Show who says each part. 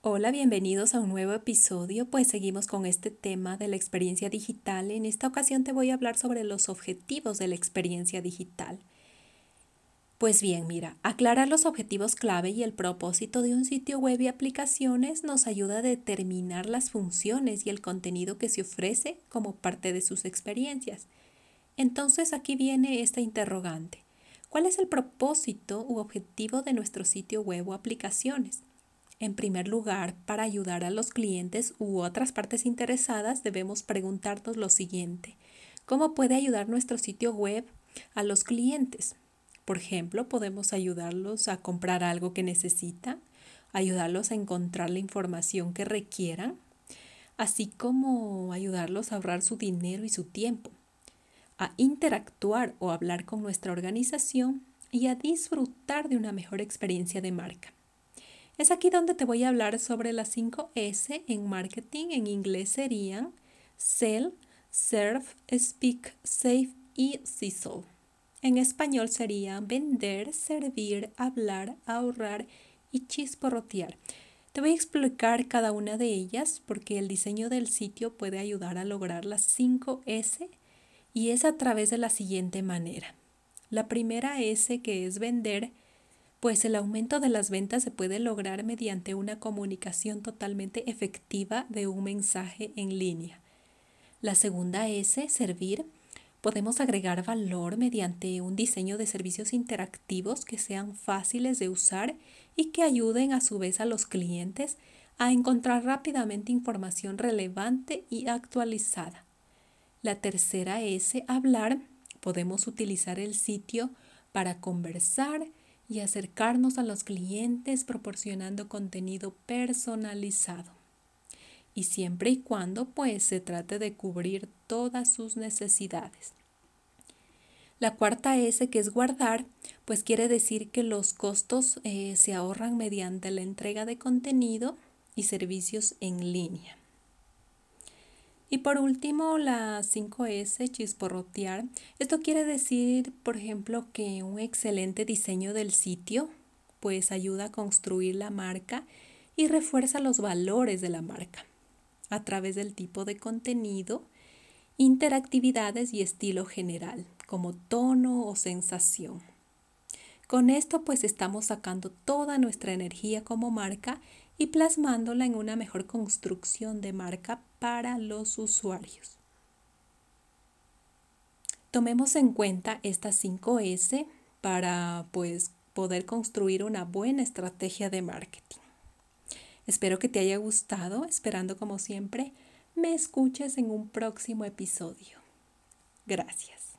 Speaker 1: Hola, bienvenidos a un nuevo episodio, pues seguimos con este tema de la experiencia digital. En esta ocasión te voy a hablar sobre los objetivos de la experiencia digital. Pues bien, mira, aclarar los objetivos clave y el propósito de un sitio web y aplicaciones nos ayuda a determinar las funciones y el contenido que se ofrece como parte de sus experiencias. Entonces aquí viene esta interrogante. ¿Cuál es el propósito u objetivo de nuestro sitio web o aplicaciones? En primer lugar, para ayudar a los clientes u otras partes interesadas, debemos preguntarnos lo siguiente. ¿Cómo puede ayudar nuestro sitio web a los clientes? Por ejemplo, podemos ayudarlos a comprar algo que necesitan, ayudarlos a encontrar la información que requieran, así como ayudarlos a ahorrar su dinero y su tiempo, a interactuar o hablar con nuestra organización y a disfrutar de una mejor experiencia de marca. Es aquí donde te voy a hablar sobre las 5 S en marketing. En inglés serían Sell, Serve, Speak, Save y Sizzle. En español serían vender, servir, hablar, ahorrar y chisporrotear. Te voy a explicar cada una de ellas porque el diseño del sitio puede ayudar a lograr las 5 S y es a través de la siguiente manera. La primera S que es vender pues el aumento de las ventas se puede lograr mediante una comunicación totalmente efectiva de un mensaje en línea. La segunda S, servir. Podemos agregar valor mediante un diseño de servicios interactivos que sean fáciles de usar y que ayuden a su vez a los clientes a encontrar rápidamente información relevante y actualizada. La tercera S, hablar. Podemos utilizar el sitio para conversar, y acercarnos a los clientes proporcionando contenido personalizado. Y siempre y cuando pues se trate de cubrir todas sus necesidades. La cuarta S, que es guardar, pues quiere decir que los costos eh, se ahorran mediante la entrega de contenido y servicios en línea. Y por último, la 5S, chisporrotear. Esto quiere decir, por ejemplo, que un excelente diseño del sitio pues ayuda a construir la marca y refuerza los valores de la marca a través del tipo de contenido, interactividades y estilo general, como tono o sensación. Con esto pues estamos sacando toda nuestra energía como marca y plasmándola en una mejor construcción de marca para los usuarios. Tomemos en cuenta estas 5 S para pues poder construir una buena estrategia de marketing. Espero que te haya gustado, esperando como siempre me escuches en un próximo episodio. Gracias.